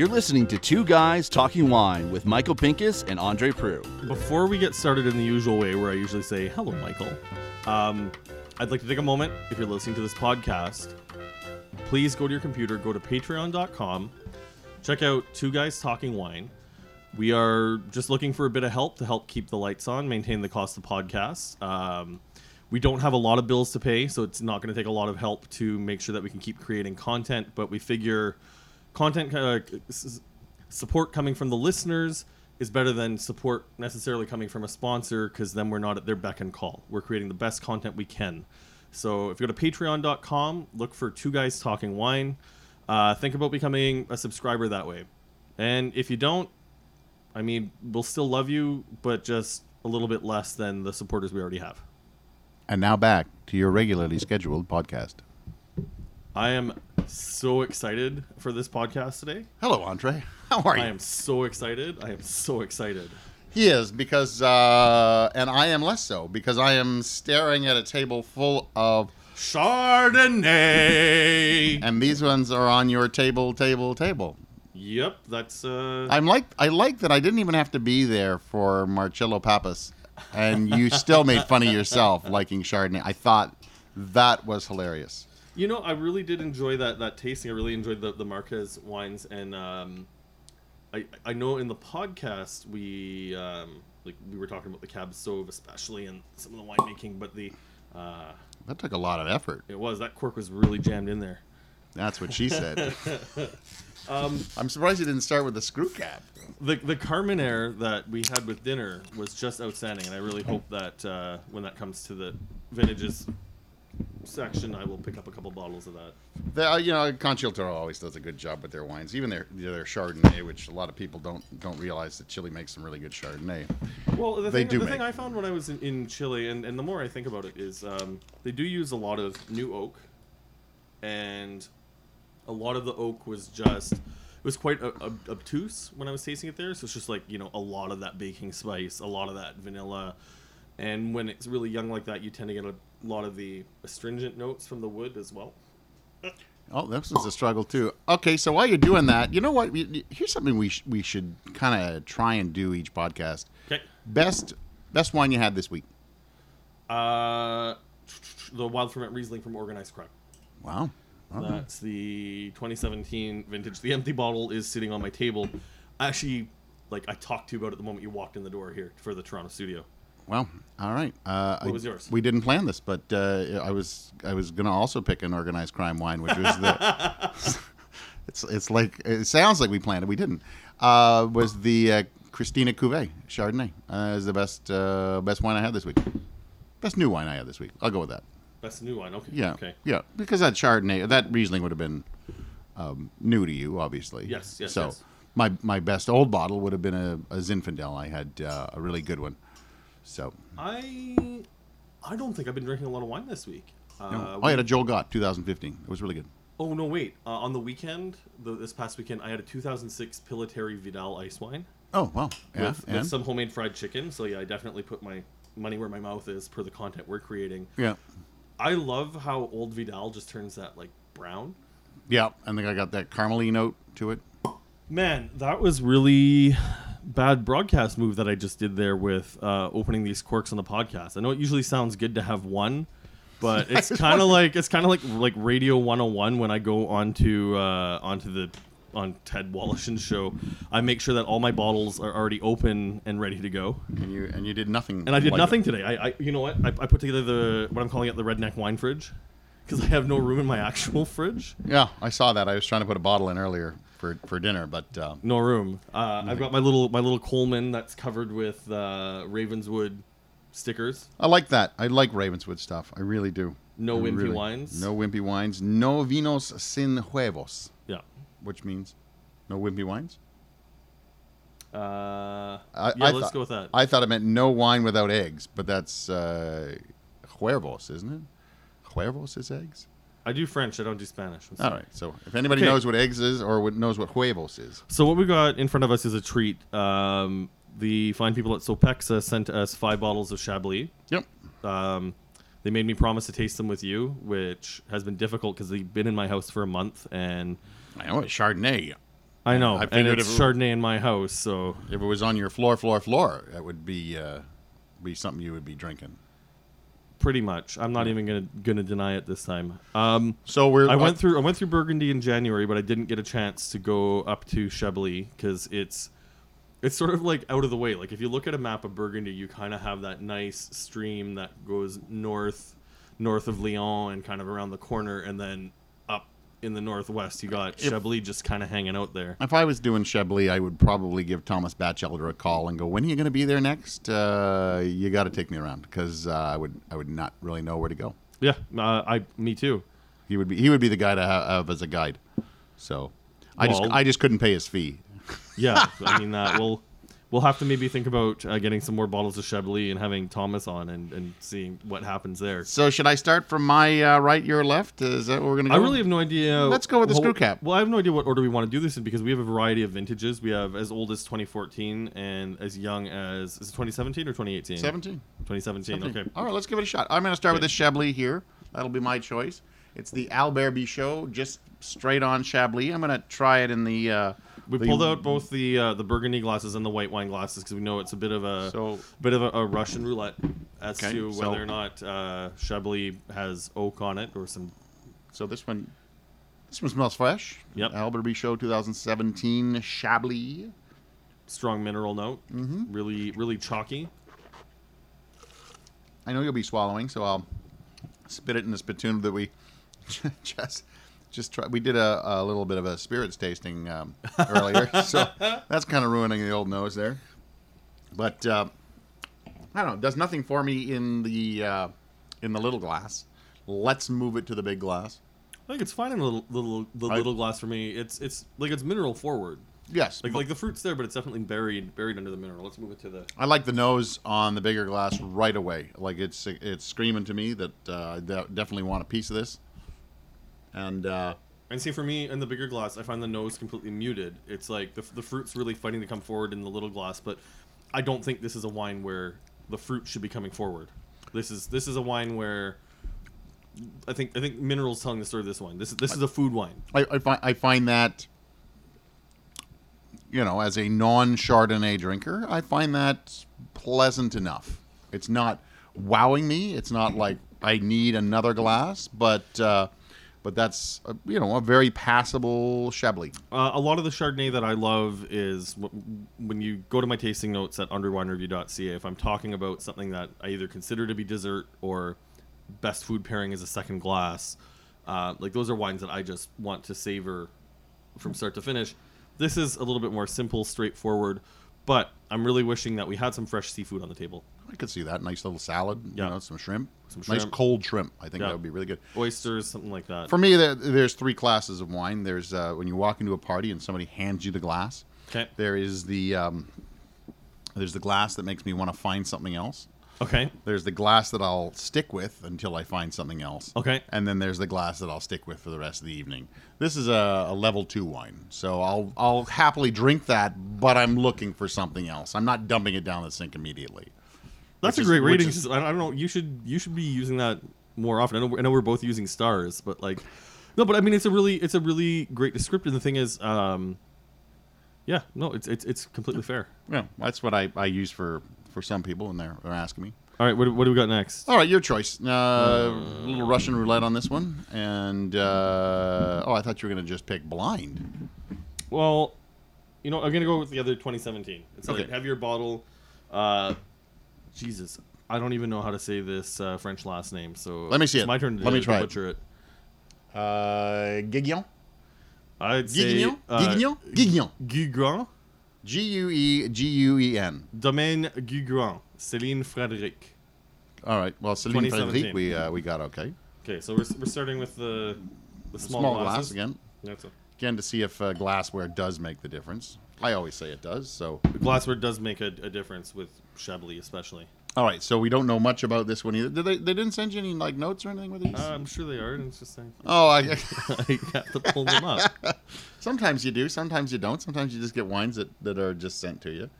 You're listening to Two Guys Talking Wine with Michael Pincus and Andre Proulx. Before we get started in the usual way, where I usually say, hello, Michael, um, I'd like to take a moment, if you're listening to this podcast, please go to your computer, go to patreon.com, check out Two Guys Talking Wine. We are just looking for a bit of help to help keep the lights on, maintain the cost of podcasts. Um, we don't have a lot of bills to pay, so it's not going to take a lot of help to make sure that we can keep creating content, but we figure content uh, support coming from the listeners is better than support necessarily coming from a sponsor because then we're not at their beck and call. We're creating the best content we can. So if you go to patreon.com, look for Two Guys Talking Wine. Uh, think about becoming a subscriber that way. And if you don't, I mean, we'll still love you, but just a little bit less than the supporters we already have. And now back to your regularly scheduled podcast. I am so excited for this podcast today. Hello, Andre. How are you? I am so excited. I am so excited. He is because, uh, and I am less so because I am staring at a table full of, Chardonnay. and these ones are on your table, table, table. Yep, that's uh I'm like, I like that I didn't even have to be there for Marcelo Papa's, and you still made fun of yourself liking Chardonnay. I thought that was hilarious. you know, I really did enjoy that that tasting. I really enjoyed the the Marquez wines and um I I know in the podcast we um like we were talking about the cab sauv especially and some of the winemaking, but the uh That took a lot of effort. it was that cork was really jammed in there. That's what she said. Um I'm surprised you didn't start with the screw cap. the the Carmenère that we had with dinner was just outstanding, and I really hope that uh, when that comes to the vintages section, I will pick up a couple bottles of that. The, uh, you know, Concha y Toro always does a good job with their wines, even their their Chardonnay, which a lot of people don't don't realize that Chile makes some really good Chardonnay. Well, the They thing, do the make- thing I found when I was in, in Chile, and, and the more I think about it, is um, they do use a lot of new oak, and a lot of the oak was just it was quite ob- obtuse when I was tasting it there. So it's just like you know a lot of that baking spice, a lot of that vanilla, and when it's really young like that, you tend to get a lot of the astringent notes from the wood as well. Oh, this was a struggle too. Okay, so while you're doing that, you know what? Here's something we sh- we should kind of try and do each podcast. Okay. Best best wine you had this week. Uh, the wild ferment Riesling from Organized Crime. Wow. That's the 2017 vintage. The empty bottle is sitting on my table. I actually, like I talked to you about it the moment you walked in the door here for the Toronto studio. Well, all right. Uh, What I- was yours? We didn't plan this, but uh, I was I was gonna also pick an organized crime wine, which was the. it's it's like it sounds like we planned it. We didn't. Uh, was the uh, Christina Cuvée Chardonnay? Uh, is the best uh, best wine I had this week. Best new wine I had this week. I'll go with that. That's a new one. Okay. Yeah. Okay. Yeah, because that Chardonnay, that Riesling would have been um, new to you, obviously. Yes, yes, So yes. my my best old bottle would have been a, a Zinfandel. I had uh, a really good one. So I I don't think I've been drinking a lot of wine this week. Uh, no. I had a Joel Gott 2015. It was really good. oh no, wait. Uh, on the weekend, the, this past weekend, I had a 2006 Pillitteri Vidal ice wine Oh wow. Yeah. with, with some homemade fried chicken. So yeah, I definitely put my money where my mouth is per the content we're creating. yeah. I love how old Vidal just turns that like brown. Yeah. I think I got that caramely note to it. Man, that was really bad broadcast move that I just did there with uh, opening these corks on the podcast. I know it usually sounds good to have one, but it's kind of like it's kind of like like Radio 101 when I go onto uh, onto the on Ted Wallishin's show. I make sure that all my bottles are already open and ready to go. And you and you did nothing. And I did like nothing it. today. I, I you know what? I, I put together the what I'm calling it the redneck wine fridge because I have no room in my actual fridge. Yeah, I saw that. I was trying to put a bottle in earlier for for dinner, but uh, No room. Uh, I've got my little my little Coleman that's covered with uh, Ravenswood stickers. I like that. I like Ravenswood stuff. I really do. No I wimpy really- wines. No wimpy wines. No vinos sin huevos, Yeah. Which means no wimpy wines. Uh, I, yeah, I let's thought- go with that. I thought it meant no wine without eggs, but that's uh, huevos, isn't it? Huevos is eggs. I do French. I don't do Spanish. I'm All sorry. right. So if anybody Okay. knows what eggs is or what knows what huevos is, So what we got in front of us is a treat. Um, the fine people at Sopexa sent us five bottles of Chablis. yep. Um, They made me promise to taste them with you, which has been difficult because they've been in my house for a month, and I know it's Chardonnay. I know, I and it's if it- Chardonnay in my house, so If it was on your floor, floor, floor, that would be uh, be something you would be drinking. pretty much. I'm not even gonna gonna deny it this time. Um, So we're I went through I went through Burgundy in January, but I didn't get a chance to go up to Chablis because it's it's sort of like out of the way. Like if you look at a map of Burgundy, you kind of have that nice stream that goes north north of Lyon and kind of around the corner, and then in the northwest, you got If- Chablis just kind of hanging out there. If I was doing Chablis, I would probably give Thomas Bachelder a call and go, "When are you going to be there next? Uh, you got to take me around because uh, I would I would not really know where to go. Yeah, uh, I me too. He would be he would be the guy to ha- have as a guide. So I just I just couldn't pay his fee. Yeah, I mean uh, we'll we'll have to maybe think about uh, getting some more bottles of Chablis and having Thomas on and, and seeing what happens there. So should I start from my uh, right, your left? Is that what we're going to go? I really have no idea. Let's go with the Well- screw cap. Well, I have no idea what order we want to do this in because we have a variety of vintages. We have as old as 2014 and as young as is it 2017 or 2018? 17. 2017. Okay. All right, let's give it a shot. I'm going to start with Okay. this Chablis here. That'll be my choice. It's the Albert Bichot, just straight on Chablis. I'm going to try it in the. Uh, We the- pulled out both the uh, the burgundy glasses and the white wine glasses because we know it's a bit of a So- bit of a, a Russian roulette as Okay, to so- whether or not uh, Chablis has oak on it or some. So this one, this one smells fresh. Yep. Albert Bichot 2017 Chablis. Strong mineral note, mm-hmm. really, really chalky. I know you'll be swallowing, so I'll spit it in the spittoon that we just just try. We did a, a little bit of a spirits tasting um, earlier, so that's kind of ruining the old nose there. But uh, I don't know. Does nothing for me in the uh, in the little glass. Let's move it to the big glass. I think it's fine in the little, little the I- little glass for me. It's it's like it's mineral forward. Yes, Like like the fruit's there, but it's definitely buried buried under the mineral. Let's move it to the. I like the nose on the bigger glass right away. Like it's it's screaming to me that uh, I definitely want a piece of this. And uh, And see, for me, in the bigger glass, I find the nose completely muted. It's like the, the fruit's really fighting to come forward in the little glass, but I don't think this is a wine where the fruit should be coming forward. This is this is a wine where I think I think minerals telling the story of this wine. This is this is a food wine. I, I find I find that you know, as a non Chardonnay drinker, I find that pleasant enough. It's not wowing me. It's not like I need another glass, but uh, but that's uh, you know a very passable Chablis. Uh, a lot of the Chardonnay that I love is w- when you go to my tasting notes at underwinereview.ca. If I'm talking about something that I either consider to be dessert or best food pairing as a second glass, uh, like those are wines that I just want to savor from start to finish. This is a little bit more simple, straightforward, but I'm really wishing that we had some fresh seafood on the table. I could see that nice little salad. Yeah. You know, some shrimp, Some nice shrimp. cold shrimp. I think Yeah. that would be really good. Oysters, something like that. For me, there, there's three classes of wine. There's uh, when you walk into a party and somebody hands you the glass. Okay. There is the um, there's the glass that makes me want to find something else. Okay. There's the glass that I'll stick with until I find something else. Okay. And then there's the glass that I'll stick with for the rest of the evening. This is a, a level two wine, so I'll I'll happily drink that, but I'm looking for something else. I'm not dumping it down the sink immediately. That's a is- great rating. is- I I don't know. You should you should be using that more often. I know, I know we're both using stars, but like, no, but I mean it's a really it's a really great descriptor. The thing is, um, yeah, no, it's it's it's completely fair. Yeah, that's what I, I use for, for some people and they're, they're asking me. All right, what, do- what do we got next? All right, your choice. Uh, a little Russian roulette on this one, and uh, oh, I thought you were going to just pick blind. Well, you know, I'm gonna go with the other 2017. It's like Okay. have your bottle. Uh, Jesus, I don't even know how to say this uh, French last name. So Let me see it's it. My turn to, Let me try it. butcher it. Uh, Guignon, I'd say Guignon, uh, Guignon, Guignon, Guguin. G U E G U E N. Domaine Guéguen. Céline Frédéric. All right. Well, Celine 2017. Frederic, we uh, we got okay. Okay, so we're, we're starting with the the small, Small glass again. That's a, Again to see if uh, glassware does make the difference. I always say it does. So, glassware does make a, a difference with Chablis, especially. all right. So we don't know much about this one either. Did they? They didn't send you any like notes or anything with these? Uh, I'm sure they are, and it's just like oh, I, I have to pull them up. sometimes you do. Sometimes you don't. Sometimes you just get wines that, that are just sent to you.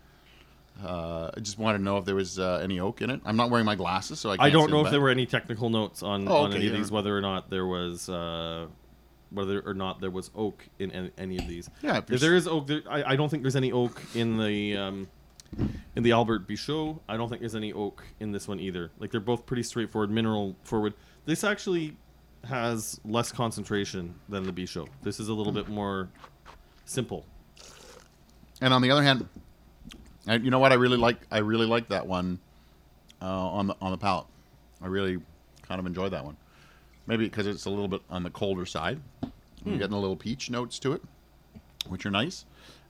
Uh, I just wanted to know if there was uh, any oak in it. I'm not wearing my glasses, so I can't I don't know if there were any technical notes on, Oh, on okay, any of these, whether or not there was uh, whether or not there was oak in any, any of these. Yeah, if if there is oak, there, I, I don't think there's any oak in the um, in the Albert Bichot. I don't think there's any oak in this one either. Like they're both pretty straightforward, mineral forward. This actually has less concentration than the Bichot. This is a little bit more simple. And on the other hand, I, you know what? I really like. I really like that one uh, on the on the palate. I really kind of enjoy that one. Maybe because it's a little bit on the colder side. You're getting a little peach notes to it, which are nice.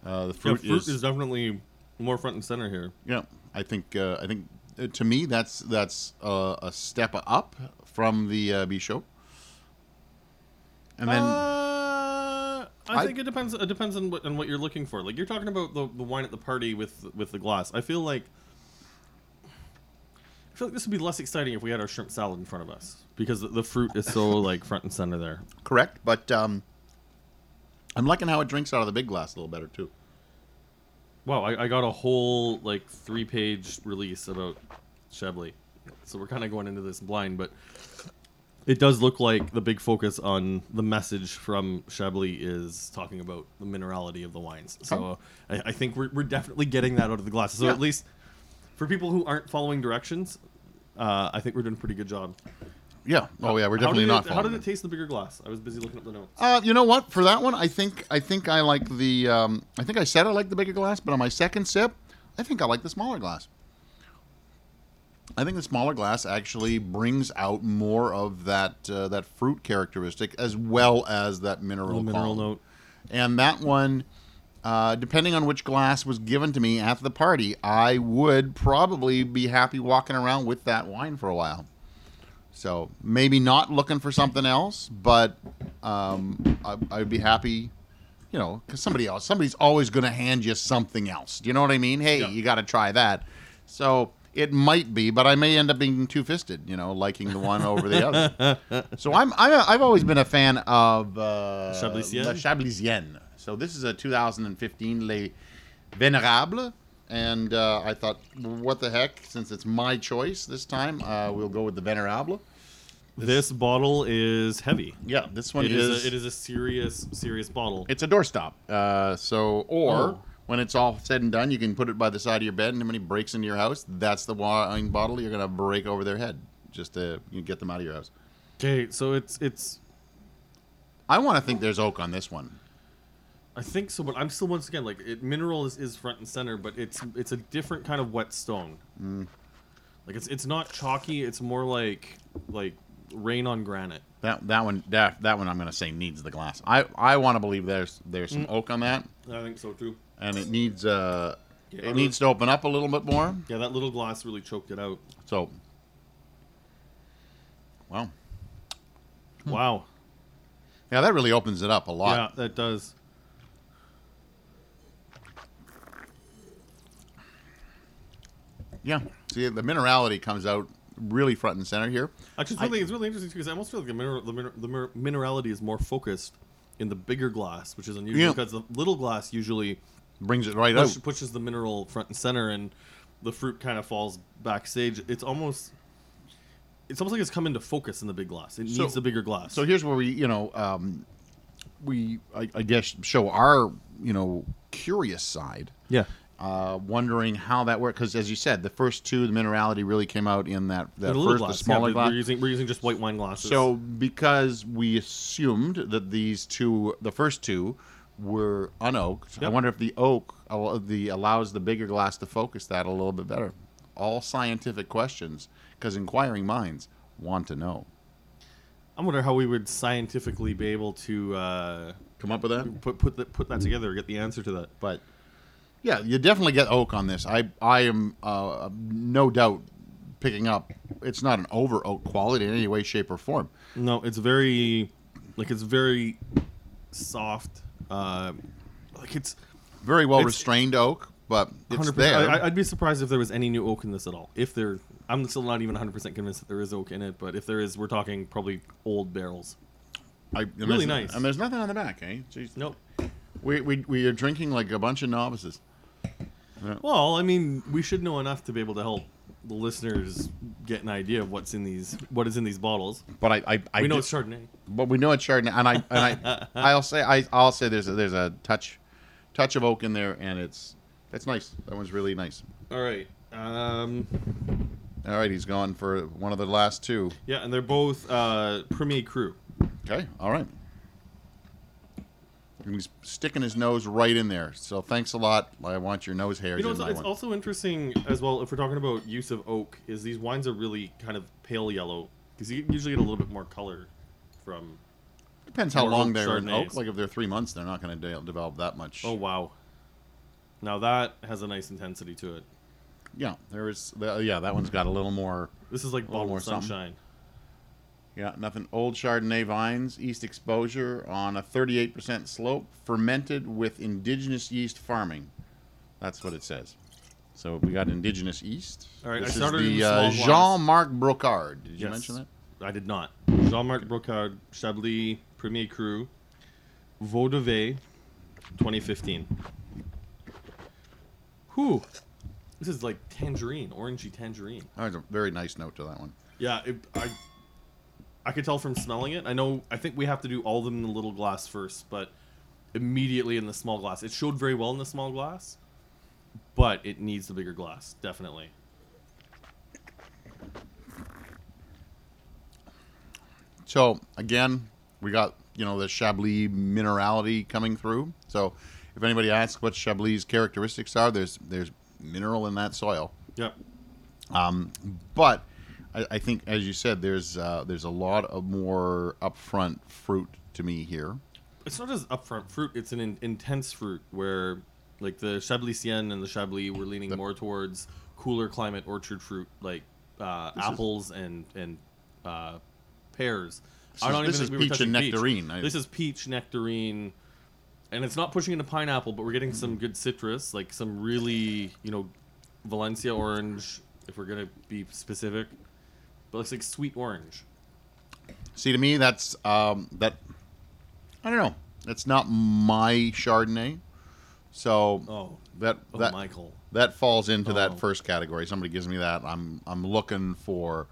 Uh, the Yeah, fruit, fruit is, is definitely more front and center here. yeah. I think uh, I think uh, to me that's that's uh, a step up from the uh, Bichot. And then Uh, I, I- think it depends. It depends on what on what you're looking for. Like you're talking about the, the wine at the party with with the glass. I feel like I feel like this would be less exciting if we had our shrimp salad in front of us because the, the fruit is so like front and center there. correct, but um, I'm liking how it drinks out of the big glass a little better too. Wow, I, I got a whole like three page release about Chablis, so we're kind of going into this blind, but. It does look like the big focus on the message from Chablis is talking about the minerality of the wines. So I, I think we're, we're definitely getting that out of the glasses. So Yeah. at least for people who aren't following directions, uh, I think we're doing a pretty good job. Yeah. Oh yeah, we're definitely not. It, how did it taste in the bigger glass? I was busy looking up the notes. Uh, you know what? For that one, I think I think I like the. Um, I think I said I like the bigger glass, but on my second sip, I think I like the smaller glass. I think the smaller glass actually brings out more of that uh, that fruit characteristic as well as that mineral mineral note. And that one, uh, depending on which glass was given to me at the party, I would probably be happy walking around with that wine for a while. So maybe not looking for something else, but um, I, I'd be happy, you know, because somebody else, somebody's always going to hand you something else. Do you know what I mean? Hey, Yeah. you got to try that. So it might be, but I may end up being two fisted, you know, liking the one over the other. So I'm, I'm a, I've always been a fan of uh, Chablisienne? La Chablisienne. So this is a 2015 Les Vénérables. And uh, I thought, what the heck? Since it's my choice this time, uh, we'll go with the Venerable. This bottle is heavy. Yeah, this one It is. is, a, it is a serious, serious bottle. It's a doorstop. Uh, so, or Oh. When it's all said and done, you can put it by the side of your bed, and when he breaks into your house, that's the wine bottle you're gonna break over their head just to you know, get them out of your house. Okay, so it's it's. I want to think there's oak on this one. I think so, but I'm still once again like it, mineral is, is front and center, but it's it's a different kind of wet stone. Mm. Like it's it's not chalky. It's more like like rain on granite. That that one that that one I'm gonna say needs the glass. I I want to believe there's there's Mm. some oak on that, I think so too. And it needs uh Yeah, it needs to open up a little bit more. Yeah, that little glass really choked it out. So, wow, Hmm. Wow. yeah, that really opens it up a lot. Yeah, that does. Yeah. See, the minerality comes out really front and center here. Actually, it's really, it's really interesting because I almost feel like the, mineral, the, mineral, the minerality is more focused in the bigger glass, which is unusual Yeah. because the little glass usually Brings it right push, out. pushes the mineral front and center, and the fruit kind of falls backstage. It's almost, it's almost like it's come into focus in the big glass. It So- needs a bigger glass. So here's where we, you know, um, we I, I guess show our, you know, curious side. yeah, Uh, wondering how that worked because, as you said, the first two, the minerality really came out in that that first, glass. the smaller yeah, glass. We're using we're using just white wine glasses. So because we assumed that these two, the first two, were unoaked, I wonder if the oak the allows the bigger glass to focus that a little bit better. All scientific questions, because inquiring minds want to know. I wonder how we would scientifically be able to uh, Come up with that. put put that put that together, get the answer to that. but yeah, you definitely get oak on this. I I am uh, no doubt picking up. It's not an over oak quality in any way, shape, or form. No, it's very like it's very soft. Uh, like it's Very well It's- restrained oak, but it's 100%. there. I, I'd be surprised if there was any new oak in this at all. If there, I'm still not even 100 percent convinced that there is oak in it. But if there is, we're talking probably old barrels. I, really nice. And there's nothing on the back, eh? Jeez. Nope. We, we, we are drinking like a bunch of novices. Well, I mean, we should know enough to be able to help the listeners get an idea of what's in these, what is in these bottles. But I, I, I we know it's Chardonnay. but we know it's Chardonnay, and I, and I, I'll say, I, I'll say there's a, there's a touch, touch of oak in there, and it's, it's nice. That one's really nice. All right. Um, All right, he's going for one of the last two. yeah, and they're both uh, Premier Cru. Okay, all right. And he's sticking his nose right in there. So thanks a lot. I want your nose hairs You know, it's, it's also interesting as well if we're talking about use of oak. Is these wines are really kind of pale yellow because you usually get a little bit more color from. Depends how long they're in oak. Like if they're three months, they're not going to de- develop that much. Oh wow! Now that has a nice intensity to it. yeah, there is. the- Yeah, that one's got a little more. This is like little bottle more of something. Yeah, nothing. Old Chardonnay vines, East exposure on a 38% slope, fermented with indigenous yeast farming. That's what it says. So we got indigenous yeast. All right, I this started is in the uh. Jean-Marc Brocard. Did you Yes. mention that? I did not. Jean-Marc Brocard, Chablis Premier Cru, Vau de Vey, 2015. Whew. This is like tangerine, orangey tangerine. There's a very nice note to that one. Yeah, it, I I could tell from smelling it. I know. I think we have to do all of them in the little glass first, but immediately in the small glass, it showed very well in the small glass, but it needs the bigger glass, definitely. So again, we got you know the Chablis minerality coming through. So if anybody asks what Chablis characteristics are, there's there's mineral in that soil. Yep. Um, but I, I think, as you said, there's uh, there's a lot of more upfront fruit to me here. It's not as upfront fruit. It's an in, intense fruit where, like the Chablisienne and the Chablis, we're leaning The- more towards cooler climate orchard fruit, like uh, This is- apples and and uh, pears. This is- this is we were peach and touching nectarine. I- This is peach nectarine, and it's not pushing into pineapple, but we're getting some good citrus, like some really you know Valencia orange, if we're gonna be specific. But it's like sweet orange. See, to me, that's um, that. I don't know. That's not my Chardonnay. So Oh, that oh, that Michael. that falls into Oh. that first category. Somebody gives me that, I'm I'm looking for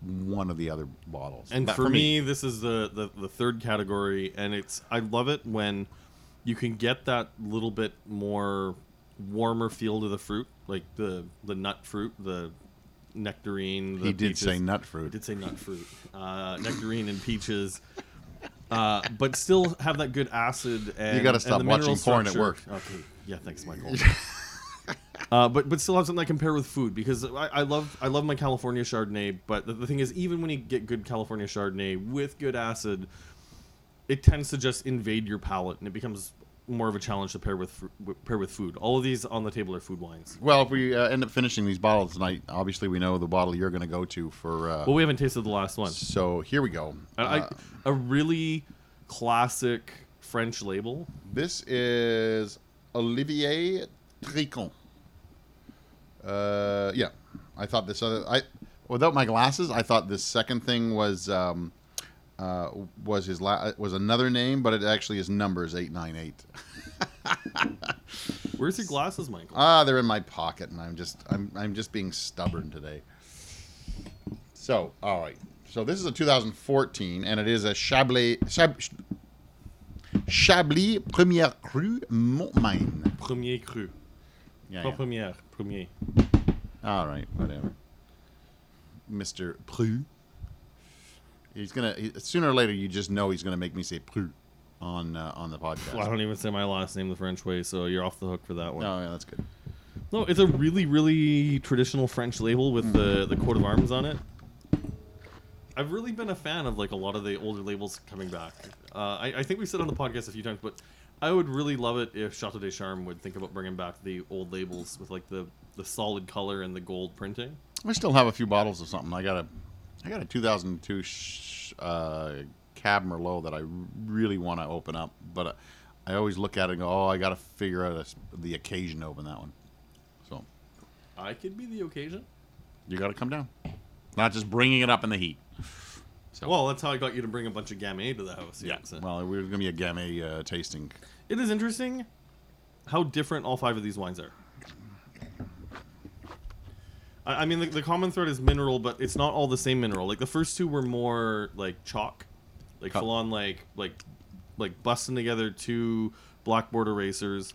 one of the other bottles. And But for, me, this is the, the the third category, and it's I love it when you can get that little bit more warmer feel to the fruit, like the the nut fruit, the nectarine. The he did peaches. say nut fruit. did say nut fruit, uh, nectarine and peaches. Uh, but still have that good acid and you gotta stop watching porn at work. Okay, yeah, thanks, Michael. Uh, but but still have something I compare with food because I, I love I love my California Chardonnay. But the, the thing is, even when you get good California Chardonnay with good acid, it tends to just invade your palate and it becomes more of a challenge to pair with pair with food. All of these on the table are food wines. Well, if we uh, end up finishing these bottles tonight, obviously we know the bottle you're going to go to for. Uh, Well, we haven't tasted the last one. so here we go. I, I, Uh, a really classic French label. This is Olivier Tricon. Uh, yeah, I thought this other. I without my glasses, I thought this second thing was um, uh, was his la- was another name, but it actually his number is numbers eight nine eight. Where's your glasses, Michael? Ah, they're in my pocket, and I'm just I'm I'm just being stubborn today. So, all right. So this is a 2014, and it is a Chablis Chab, Chablis Première Cru Montmain. Premier cru. Yeah, Pas yeah. première, premier. All right, whatever. Mr. Pru. He's gonna he, sooner or later. You just know he's gonna make me say Pru on uh, on the podcast. Well, I don't even say my last name the French way, so you're off the hook for that one. Oh, yeah, that's good. No, it's a really, really traditional French label with the the coat of arms on it. I've really been a fan of like a lot of the older labels coming back. Uh, I, I think we said on the podcast a few times, but I would really love it if Chateau des Charmes would think about bringing back the old labels with like the the solid color and the gold printing. I still have a few bottles of something. I got a, I got a 2002 sh- uh, Cab Merlot that I really want to open up, but I always look at it and go, oh, I got to figure out a the occasion to open that one. So I could be the occasion. you got to come down, not just bringing it up in the heat. So Well, that's how I got you to bring a bunch of Gamay to the house. yeah, so- well, we're gonna be a Gamay uh, tasting. It is interesting how different all five of these wines are. I, I mean, the, the common thread is mineral, but it's not all the same mineral. Like the first two were more like chalk, like Co- full on like like like busting together two blackboard erasers.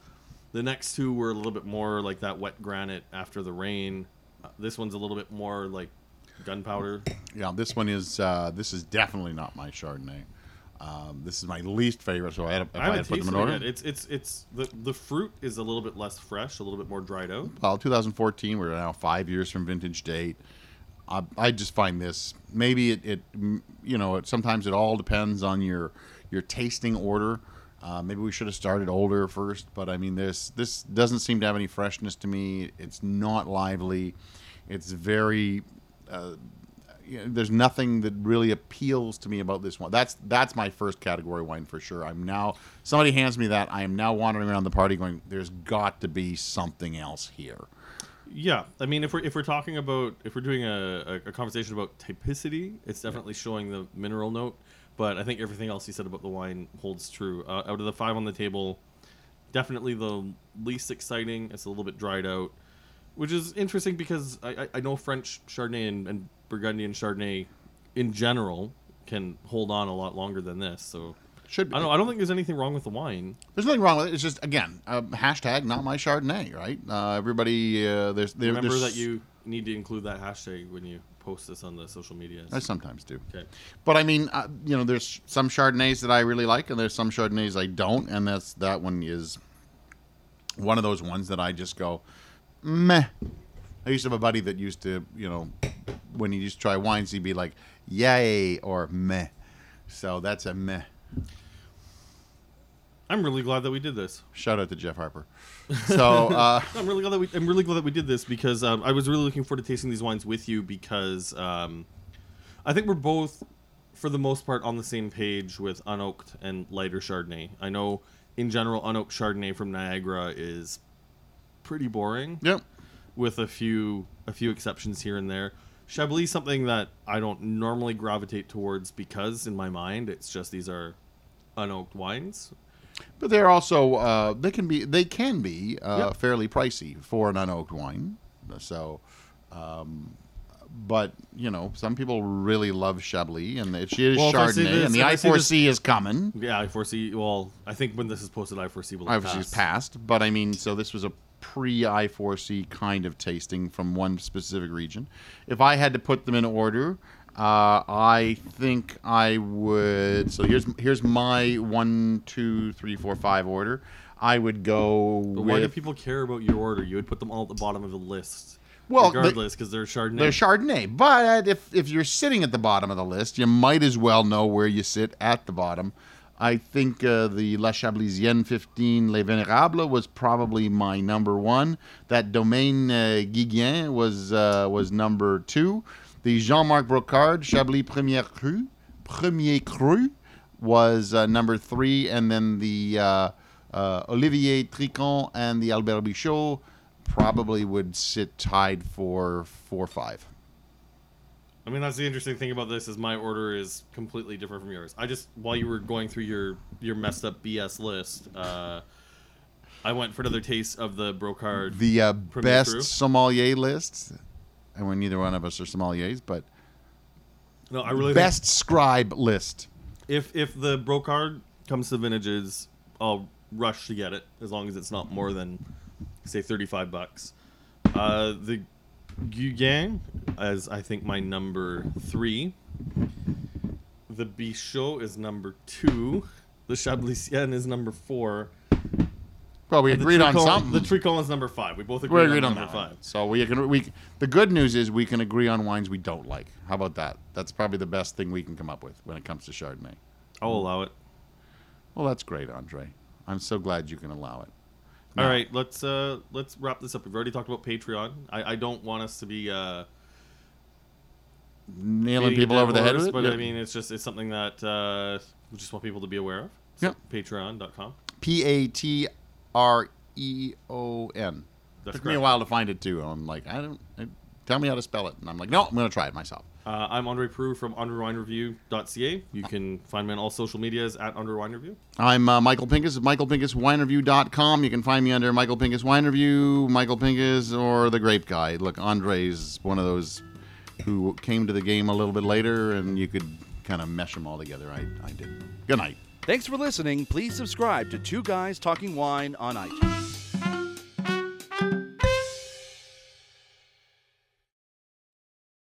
The next two were a little bit more like that wet granite after the rain. Uh, this one's a little bit more like gunpowder. Yeah, this one is uh, this is definitely not my Chardonnay. Um, this is my least favorite. So I had, if I I, had to put them in it order. yet. It's it's it's the the fruit is a little bit less fresh, a little bit more dried out. well, 2014. We're now five years from vintage date. I, I just find this maybe it, it you know it, sometimes it all depends on your your tasting order. Uh, maybe we should have started older first, but I mean this this doesn't seem to have any freshness to me. It's not lively. It's very uh, you know, there's nothing that really appeals to me about this one. That's that's my first category wine for sure. I'm now somebody hands me that. I am now wandering around the party going, "There's got to be something else here." Yeah, I mean, if we're if we're talking about if we're doing a, a, a conversation about typicity, it's definitely showing the mineral note. But I think everything else you said about the wine holds true. Uh, out of the five on the table, definitely the least exciting. It's a little bit dried out, which is interesting because I, I, I know French Chardonnay and, and Burgundian Chardonnay in general can hold on a lot longer than this. So Should be. I don't I don't think there's anything wrong with the wine. There's nothing wrong with it. It's just again, uh, hashtag not my Chardonnay, right? Uh, everybody, uh, there's there, Remember there's, that you need to include that hashtag when you post this on the social media. I sometimes do. Okay. But I mean, uh, you know, there's some Chardonnays that I really like, and there's some Chardonnays I don't, and that's that one is one of those ones that I just go, meh. I used to have a buddy that used to, you know, when he used to try wines, he'd be like, yay or meh. So that's a meh. I'm really glad that we did this. Shout out to Jeff Harper. So uh, I'm really glad that we. I'm really glad that we did this because um, I was really looking forward to tasting these wines with you because um, I think we're both, for the most part, on the same page with unoaked and lighter Chardonnay. I know, in general, unoaked Chardonnay from Niagara is pretty boring, yep. With a few a few exceptions here and there. Chablis is something that I don't normally gravitate towards because, in my mind, it's just these are unoaked wines. But they're also uh, they can be they can be uh, Yep. fairly pricey for an unoaked wine. So, um, but you know, some people really love Chablis, and it is Well, Chardonnay, this- and the I4C is coming. Yeah, I foresee. Well, I think when this is posted, I4C will have Obviously, it's passed. passed, but I mean, so this was a pre I4C kind of tasting from one specific region. If I had to put them in order, uh, I think I would. So here's here's my one, two, three, four, five order. I would go But with why do people care about your order? You would put them all at the bottom of the list. Well, regardless, because they're Chardonnay. They're Chardonnay, but if if you're sitting at the bottom of the list, you might as well know where you sit at the bottom. I think uh, the La Chablisienne 15 Les Vénérables was probably my number one. That Domaine uh, Guéguen was uh, was number two. The Jean-Marc Brocard Chablis Premier Cru Premier Cru was uh, number three, and then the uh, uh, Olivier Tricon and the Albert Bichot probably would sit tied for four or five. I mean, that's the interesting thing about this is my order is completely different from yours. I just while you were going through your your messed up BS list, uh, I went for another taste of the Brocard. The uh, best Cru? sommelier list, and when neither one of us are sommeliers, but no, I really best scribe list. if if the Brocard comes to vintages, I'll rush to get it as long as it's not more than say thirty five bucks. Uh, the Guéguen as I think my number three. The Bichot is number two. The Chablisienne is number four. Well, we And agreed on something. The Tricon is number five. We both we agreed, agreed on, on number that. five. So we can we. The good news is we can agree on wines we don't like. How about that? That's probably the best thing we can come up with when it comes to Chardonnay. I'll allow it. Well, that's great, Andre. I'm so glad you can allow it. All Now- right, let's uh let's wrap this up. We've already talked about Patreon. I, I don't want us to be uh Nailing people over the head with it. but Yeah. I mean it's just it's something that uh we just want people to be aware of. So Yeah. Patreon.com. P A T R E O N. Took me a while to find it too. I'm like, I don't. I, tell me how to spell it. And I'm like, no, I'm going to try it myself. Uh, I'm Andre Peru from underwinereview.ca. You can find me on all social medias at underwinereview. I'm uh, Michael Pincus of michaelpincuswinereview.com. You can find me under Michael Pincus Wine Review, Michael Pincus, or The Grape Guy. Look, Andre's one of those who came to the game a little bit later, and you could kind of mesh them all together. I, I did. Good night. Thanks for listening. Please subscribe to Two Guys Talking Wine on iTunes.